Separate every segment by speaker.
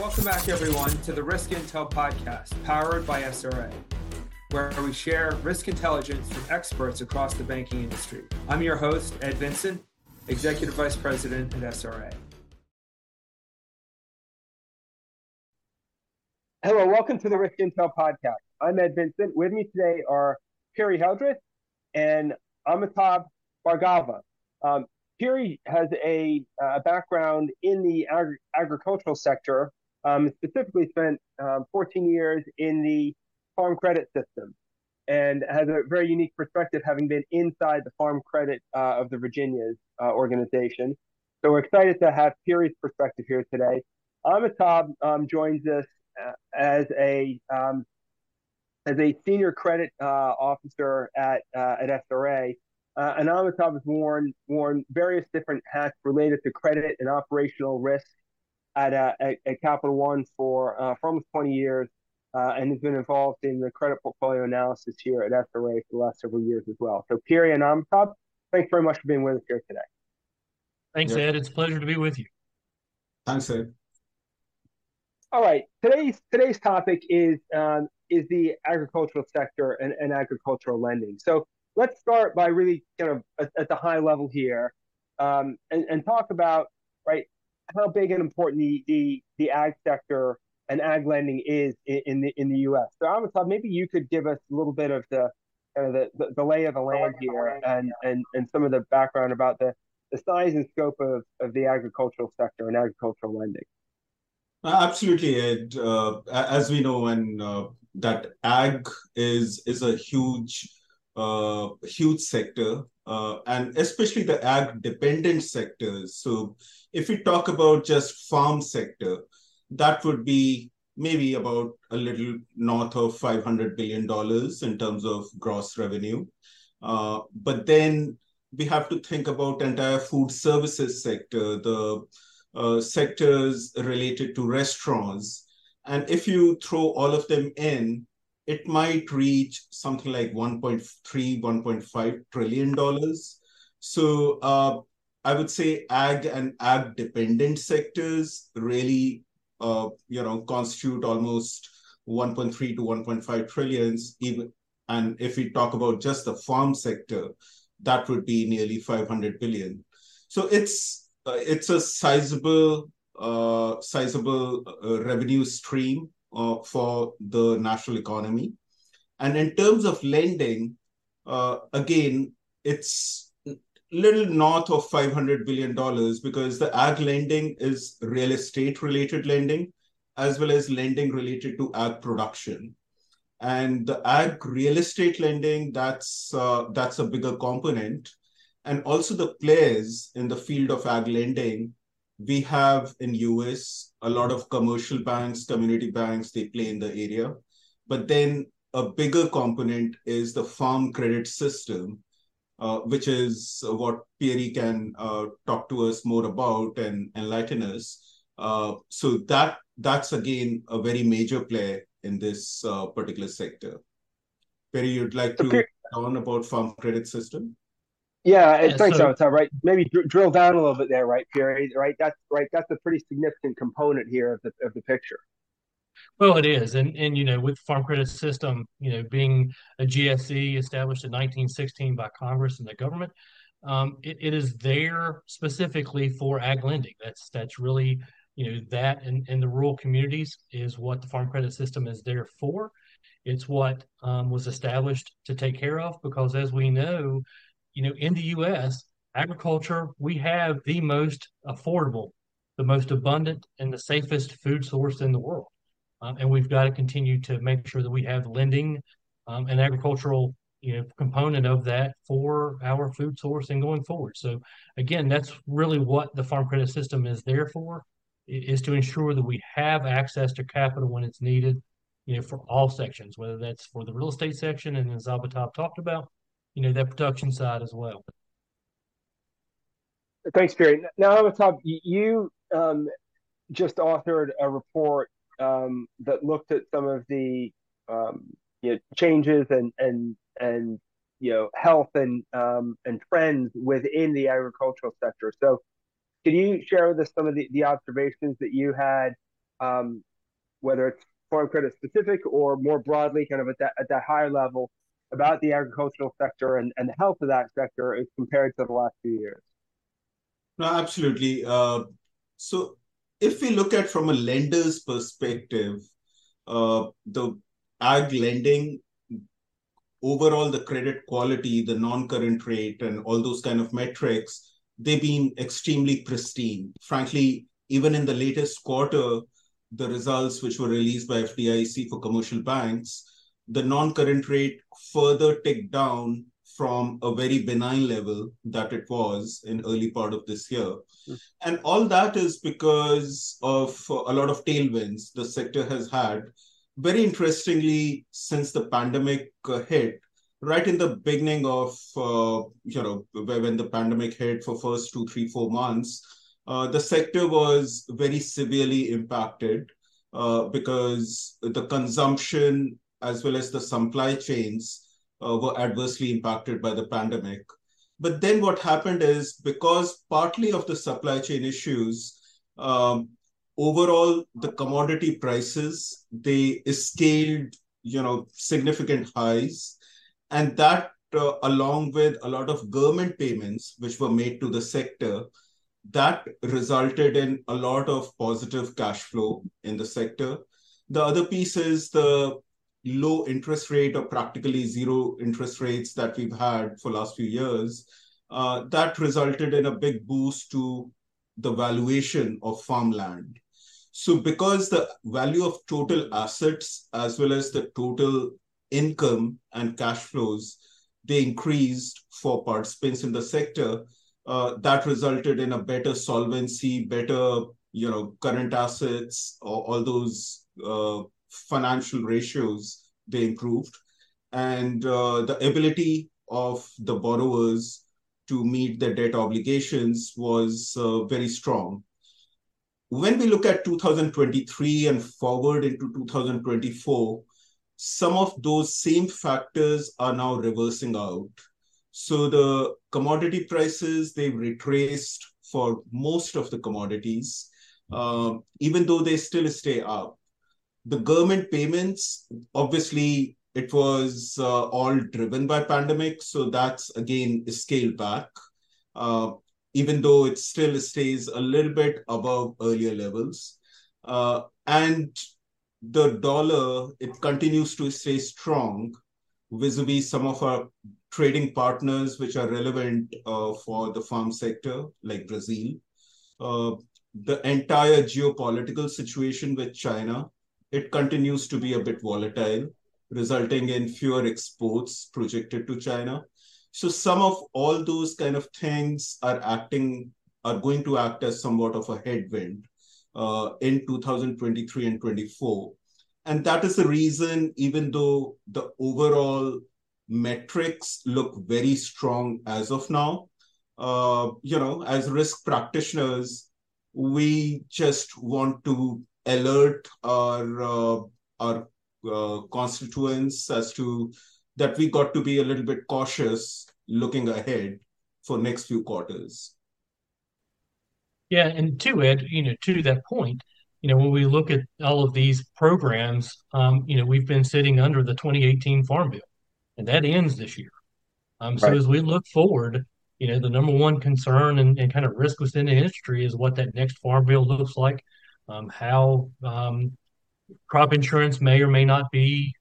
Speaker 1: Welcome back, everyone, to the Risk Intel podcast powered by SRA, where we share risk intelligence from experts across the banking industry. I'm your host, Ed Vincent, Executive Vice President at SRA.
Speaker 2: Hello, welcome to the Risk Intel podcast. I'm Ed Vincent. With me today are Peery Heldreth and Amitabh Bhargava. Um, Peery has a, background in the agri- agricultural sector, um, specifically spent um, 14 years in the farm credit system and has a very unique perspective having been inside the farm credit uh, of the Virginias uh, organization. So we're excited to have Peery's perspective here today. Amitabh um, joins us uh, as a um, as a senior credit uh, officer at uh, at SRA uh, and Amitabh has worn worn various different hats related to credit and operational risk at uh, at, at, Capital One for uh, for almost 20 years, uh, and has been involved in the credit portfolio analysis here at SRA for the last several years as well. So, Peery and Amitabh, thanks very much for being with us here today.
Speaker 3: Thanks, Ed. It's a pleasure to be with you.
Speaker 4: Thanks, Ed.
Speaker 2: All right, today's today's topic is um, is the agricultural sector and, and agricultural lending. So let's start by really kind of at, at the high level here um, and, and talk about right how big and important the, the, the ag sector and ag lending is in, in the in the U.S. So Amitabh, maybe you could give us a little bit of the kind of the, the, the lay of the land here and, and, and some of the background about the, the size and scope of, of the agricultural sector and agricultural lending.
Speaker 4: Uh, absolutely, Ed. Uh, as we know, and uh, that ag is is a huge uh, huge sector, uh, and especially the ag dependent sectors. So, if we talk about just farm sector, that would be maybe about a little north of $500 billion in terms of gross revenue. Uh, but then we have to think about entire food services sector, the uh, sectors related to restaurants. And if you throw all of them in, it might reach something like 1.3, 1.5 trillion dollars. So uh, I would say ag and ag dependent sectors really, uh, you know, constitute almost 1.3 to 1.5 trillions. Even and if we talk about just the farm sector, that would be nearly 500 billion. So it's uh, it's a sizable uh, sizable uh, revenue stream uh, for the national economy. And in terms of lending, uh, again, it's little north of $500 billion because the ag lending is real estate related lending as well as lending related to ag production and the ag real estate lending that's uh, that's a bigger component and also the players in the field of ag lending we have in us a lot of commercial banks community banks they play in the area but then a bigger component is the farm credit system uh, which is what Peery can uh, talk to us more about and enlighten us. Uh, so that that's again a very major player in this uh, particular sector. Peery, you'd like to okay. on about farm credit system?
Speaker 2: Yeah, yeah thanks, so, Right, maybe dr- drill down a little bit there, right, Peery? Right, that's right. That's a pretty significant component here of the of the picture.
Speaker 3: Well, it is, and and you know, with Farm Credit System, you know, being a GSE established in 1916 by Congress and the government, um, it, it is there specifically for ag lending. That's that's really you know that in, in the rural communities is what the Farm Credit System is there for. It's what um, was established to take care of because, as we know, you know, in the U.S., agriculture, we have the most affordable, the most abundant, and the safest food source in the world. Um, and we've got to continue to make sure that we have lending um, and agricultural you know component of that for our food source and going forward. So again, that's really what the farm credit system is there for, is to ensure that we have access to capital when it's needed, you know, for all sections, whether that's for the real estate section and as Amitabh talked about, you know, that production side as well.
Speaker 2: Thanks, Peery. Now, Amitabh, you um, just authored a report um, that looked at some of the um, you know, changes and and and you know health and um, and trends within the agricultural sector. So, can you share with us some of the, the observations that you had um, whether it's farm credit specific or more broadly, kind of at that at that higher level, about the agricultural sector and, and the health of that sector as compared to the last few years?
Speaker 4: No, absolutely. Uh, so if we look at from a lender's perspective, uh, the ag lending overall the credit quality, the non-current rate, and all those kind of metrics, they've been extremely pristine. Frankly, even in the latest quarter, the results which were released by FDIC for commercial banks, the non-current rate further ticked down from a very benign level that it was in early part of this year. Mm. And all that is because of a lot of tailwinds the sector has had very interestingly, since the pandemic hit, right in the beginning of uh, you know when the pandemic hit for first two, three, four months, uh, the sector was very severely impacted uh, because the consumption as well as the supply chains uh, were adversely impacted by the pandemic. But then what happened is because partly of the supply chain issues, um, overall the commodity prices they scaled you know significant highs and that uh, along with a lot of government payments which were made to the sector that resulted in a lot of positive cash flow in the sector the other piece is the low interest rate or practically zero interest rates that we've had for last few years uh, that resulted in a big boost to the valuation of farmland. So because the value of total assets as well as the total income and cash flows, they increased for participants in the sector, uh, that resulted in a better solvency, better you know current assets, all those uh, financial ratios they improved, and uh, the ability of the borrowers to meet their debt obligations was uh, very strong when we look at 2023 and forward into 2024, some of those same factors are now reversing out. So the commodity prices, they've retraced for most of the commodities, uh, even though they still stay up. The government payments, obviously, it was uh, all driven by pandemic, so that's again scaled back. Uh, even though it still stays a little bit above earlier levels. Uh, and the dollar, it continues to stay strong vis-a-vis some of our trading partners which are relevant uh, for the farm sector, like Brazil. Uh, the entire geopolitical situation with China, it continues to be a bit volatile, resulting in fewer exports projected to China. So some of all those kind of things are acting are going to act as somewhat of a headwind uh, in 2023 and 24. And that is the reason, even though the overall metrics look very strong as of now, uh, you know, as risk practitioners, we just want to alert our uh, our uh, constituents as to that we got to be a little bit cautious looking ahead for next few quarters.
Speaker 3: Yeah, and to Ed, you know, to that point, you know, when we look at all of these programs, um, you know, we've been sitting under the 2018 Farm Bill, and that ends this year. Um, so right. as we look forward, you know, the number one concern and, and, kind of risk within the industry is what that next Farm Bill looks like, um, how um, crop insurance may or may not be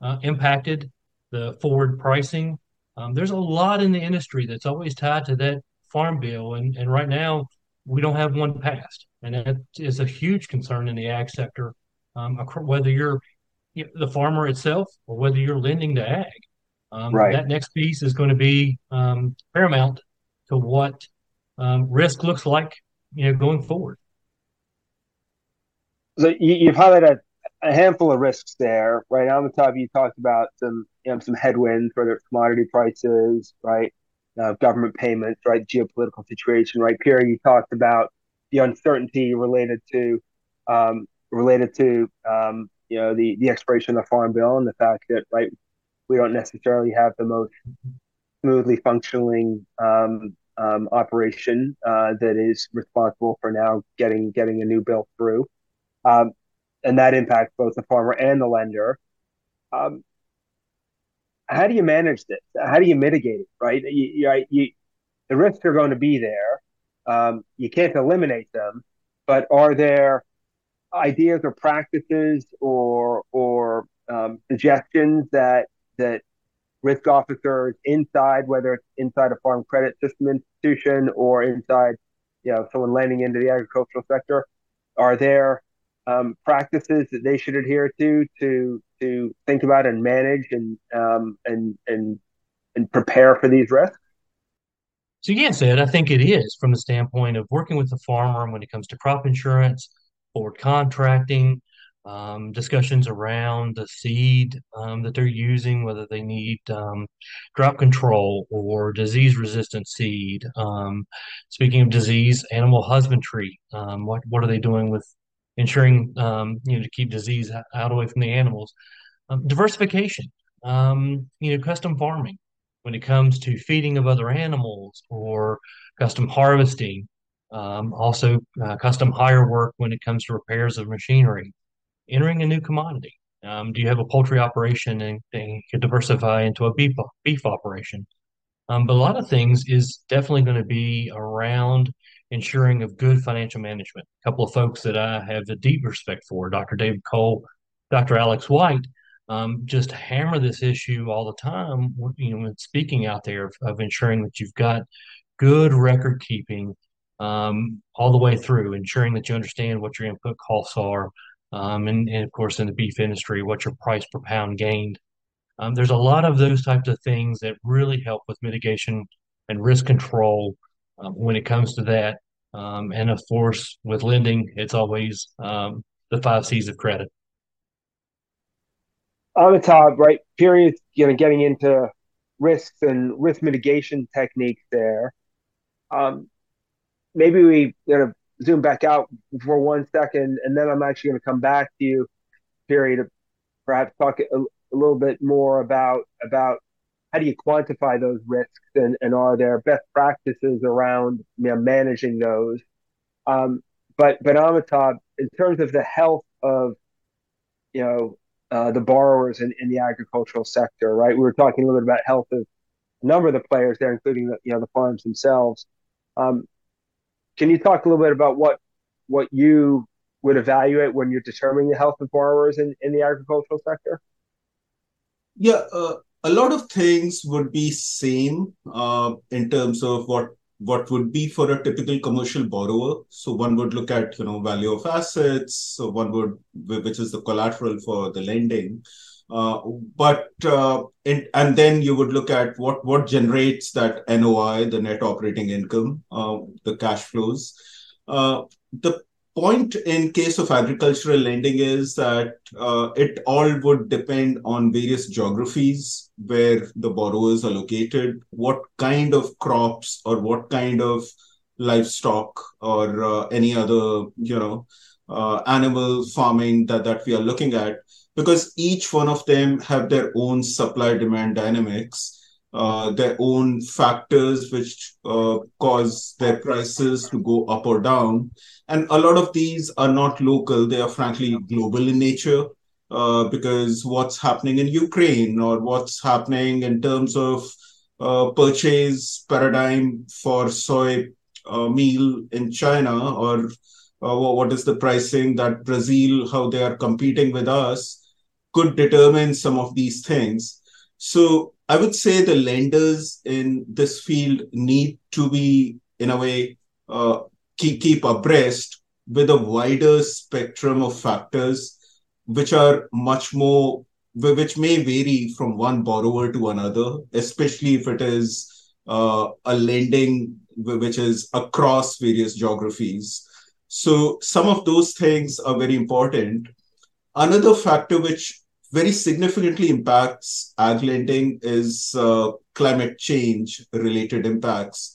Speaker 3: uh, impacted, the forward pricing. Um, there's a lot in the industry that's always tied to that farm bill, and and right now we don't have one passed, and that is a huge concern in the ag sector. Um, whether you're the farmer itself or whether you're lending to ag, um, right. that next piece is going to be um, paramount to what um, risk looks like, you know, going forward.
Speaker 2: So you, have highlighted a handful of risks there, right? On the top, you talked about some you know, some headwinds, whether it's commodity prices, right, uh, government payments, right, geopolitical situation, right. Peery, you talked about the uncertainty related to um, related to um, you know the the expiration of the farm bill and the fact that right we don't necessarily have the most smoothly functioning um, um, operation uh, that is responsible for now getting getting a new bill through. Um, and that impacts both the farmer and the lender. Um, how do you manage this? How do you mitigate it? Right, you, you, the risks are going to be there. Um, you can't eliminate them, but are there ideas or practices or or um, suggestions that that risk officers inside, whether it's inside a farm credit system institution or inside, you know, someone lending into the agricultural sector, are there um, practices that they should adhere to to to think about and manage and um, and and and prepare for these risks?
Speaker 3: So yes, Ed, I think it is from the standpoint of working with the farmer when it comes to crop insurance, forward contracting, um, discussions around the seed um, that they're using, whether they need um, drought control or disease resistant seed. Um, speaking of disease, animal husbandry, um, what what are they doing with ensuring um, you know to keep disease out away from the animals? diversification, you know, custom farming when it comes to feeding of other animals or custom harvesting. also, uh, custom hire work when it comes to repairs of machinery entering a new commodity. Um, do you have a poultry operation and, and you could diversify into a beef beef operation? Um, but a lot of things is definitely going to be around ensuring of good financial management. A couple of folks that I have a deep respect for, Dr. David Kohl, Dr. Alex White, um, just hammer this issue all the time. You know, speaking out there of, of ensuring that you've got good record keeping um, all the way through, ensuring that you understand what your input costs are, um, and, and of course in the beef industry, what your price per pound gained? Um, there's a lot of those types of things that really help with mitigation and risk control um, when it comes to that. Um, and of course, with lending, it's always um, the five C's of credit.
Speaker 2: On the top, right? Period. You know, getting into risks and risk mitigation techniques there. Um, maybe we know zoom back out for one second, and then I'm actually going to come back to you, Period. perhaps talk a, a, little bit more about about how do you quantify those risks, and, and are there best practices around you know, managing those? Um, but but Amitabh, in terms of the health of you know uh, the borrowers in, in the agricultural sector, right? We were talking a little bit about health of a number of the players there, including the you know the farms themselves. Um, can you talk a little bit about what what you would evaluate when you're determining the health of borrowers in, in the agricultural sector?
Speaker 4: Yeah, uh, a lot of things would be same uh, in terms of what what would be for a typical commercial borrower. So one would look at you know value of assets. So one would which is the collateral for the lending. Uh, but uh, and then you would look at what what generates that NOI, the net operating income, uh, the cash flows. Uh, the point in case of agricultural lending is that uh, it all would depend on various geographies where the borrowers are located, what kind of crops or what kind of livestock or uh, any other you know animal farming that that we are looking at because each one of them have their own supply demand dynamics uh, their own factors which uh, cause their prices to go up or down and a lot of these are not local they are frankly global in nature uh, because what's happening in ukraine or what's happening in terms of uh, purchase paradigm for soy uh, meal in china or what is the pricing that brazil how they are competing with us could determine some of these things. So I would say the lenders in this field need to be, in a way, uh, keep, keep abreast with a wider spectrum of factors, which are much more, which may vary from one borrower to another, especially if it is uh, a lending which is across various geographies. So some of those things are very important. Another factor which very significantly impacts ag lending is uh, climate change related impacts.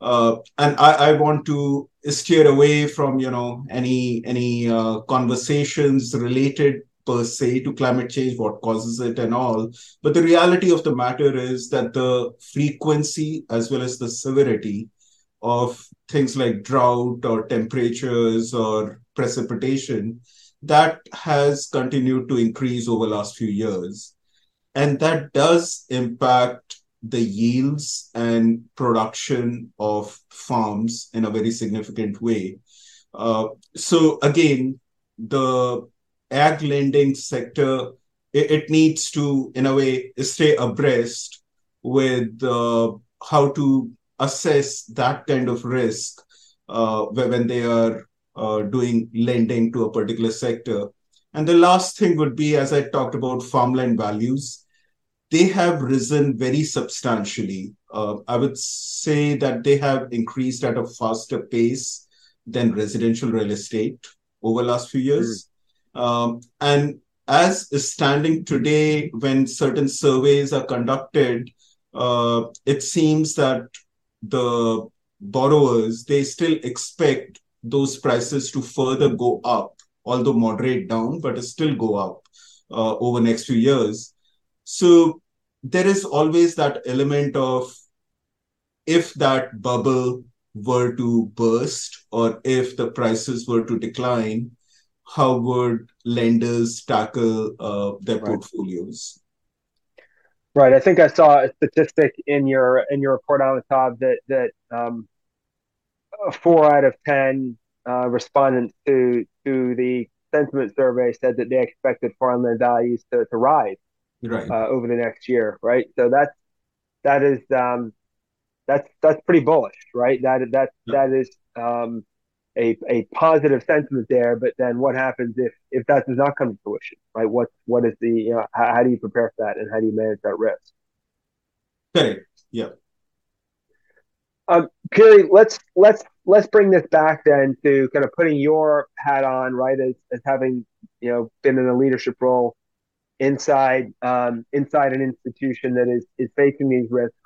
Speaker 4: Uh, and I, I, want to steer away from you know any any uh, conversations related per se to climate change, what causes it, and all. But the reality of the matter is that the frequency as well as the severity of things like drought or temperatures or precipitation that has continued to increase over the last few years. And that does impact the yields and production of farms in a very significant way. Uh, so again, the ag lending sector it, it, needs to, in a way, stay abreast with uh, how to assess that kind of risk uh, when they are uh, doing lending to a particular sector. And the last thing would be, as I talked about, farmland values. They have risen very substantially. Uh, I would say that they have increased at a faster pace than residential real estate over the last few years. Mm. Um, and as standing today, when certain surveys are conducted, uh, it seems that the borrowers they still expect those prices to further go up, although moderate down, but still go up uh, over next few years. So there is always that element of if that bubble were to burst or if the prices were to decline, how would lenders tackle uh, their right. portfolios?
Speaker 2: Right. I think I saw a statistic in your in your report on the top that that um, four out of ten uh, respondents to to the sentiment survey said that they expected farmland values to, to rise right. uh, over the next year. Right. So that's that is um, that's that's pretty bullish, right? That that yeah. that is um, a a positive sentiment there. But then what happens if if that does not come to fruition, right? What what is the you know how, how do you prepare for that and how do you manage that risk?
Speaker 4: Correct. Yeah.
Speaker 2: Um, Peery, let's let's let's bring this back then to kind of putting your hat on, right, as as having you know been in a leadership role inside um, inside an institution that is is facing these risks.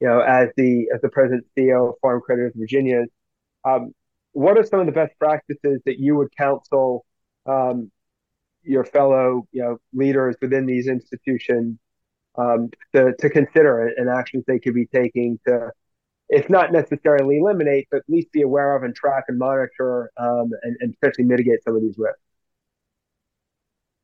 Speaker 2: You know, as the as the president CEO of Farm Credit Creditors Virginia, um, what are some of the best practices that you would counsel um, your fellow you know leaders within these institutions um, to to consider and actions they could be taking to if not necessarily eliminate, but at least be aware of and track and monitor um, and, and potentially mitigate some of these risks.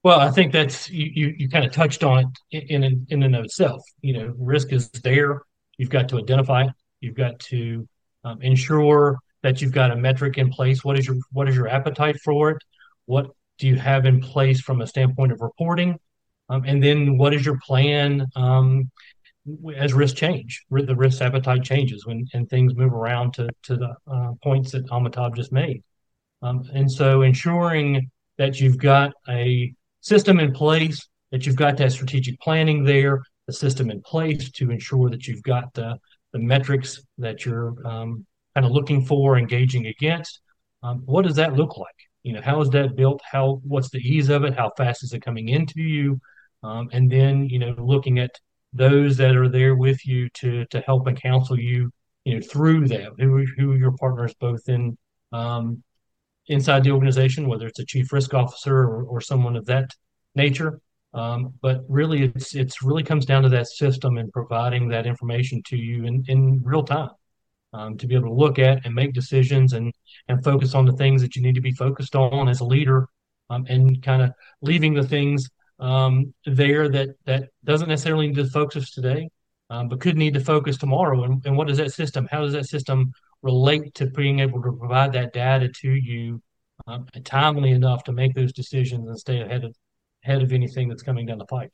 Speaker 3: Well, I think that's you, you, you kind of touched on it in in, in and of itself. You know, risk is there. You've got to identify it. You've got to um, ensure that you've got a metric in place. What is your what is your appetite for it? What do you have in place from a standpoint of reporting? Um, and then what is your plan um, as risks change, the risk appetite changes when and things move around to to the uh, points that Amitabh just made. Um, and so ensuring that you've got a system in place, that you've got that strategic planning there, the system in place to ensure that you've got the the metrics that you're um, kind of looking for, engaging against. Um, what does that look like? You know, how is that built? How what's the ease of it? How fast is it coming into you? Um, and then you know, looking at those that are there with you to to help and counsel you, you know, through that. Who who are your partners, both in um, inside the organization, whether it's a chief risk officer or, or someone of that nature. Um, but really, it's it's really comes down to that system and providing that information to you in, in real time um, to be able to look at and make decisions and and focus on the things that you need to be focused on as a leader, um, and kind of leaving the things um, there that that doesn't necessarily need to focus today, um, but could need to focus tomorrow. And, and what does that system? How does that system relate to being able to provide that data to you um, timely enough to make those decisions and stay ahead of ahead of anything that's coming down the pipe?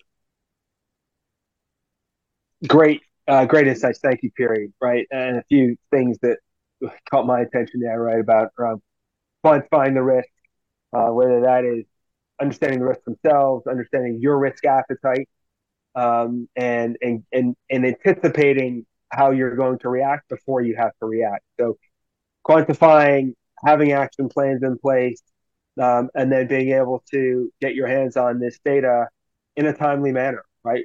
Speaker 2: Great, uh, great insights. Thank you, Peery. Right, and a few things that caught my attention there. Right about um, quantifying the risk, uh, whether that is understanding the risk themselves, understanding your risk appetite, um, and, and and and anticipating how you're going to react before you have to react. So quantifying, having action plans in place, um, and then being able to get your hands on this data in a timely manner, right?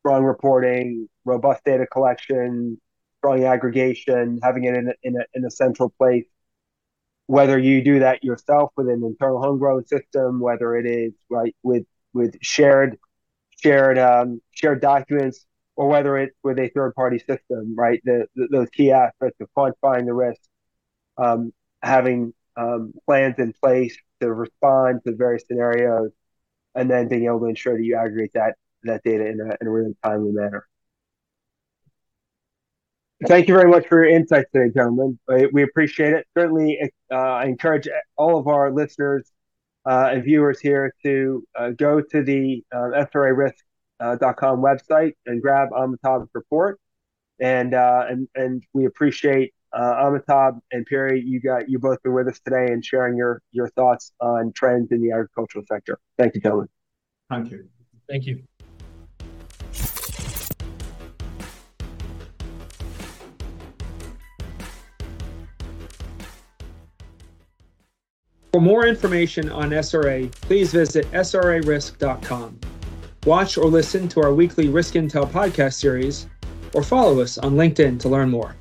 Speaker 2: Strong reporting, robust data collection, strong aggregation, having it in a, in a, in a central place whether you do that yourself with an internal homegrown system, whether it is right with with shared shared um, shared documents, or whether it's with a third party system, right? The, the, those key aspects of quantifying the risk, um, having um, plans in place to respond to various scenarios, and then being able to ensure that you aggregate that that data in a, in a really timely manner. Thank you very much for your insights today, gentlemen. We appreciate it. Certainly, uh, I encourage all of our listeners uh, and viewers here to uh, go to the uh, SRARisk.com website and grab Amitabh's report. And, uh, and, and we appreciate uh, Amitabh and Peery, you got you both been with us today and sharing your your thoughts on trends in the agricultural sector. Thank you, gentlemen.
Speaker 4: Thank you.
Speaker 3: Thank you.
Speaker 1: More information on SRA, please visit srarisk.com. Watch or listen to our weekly Risk Intel podcast series, or follow us on LinkedIn to learn more.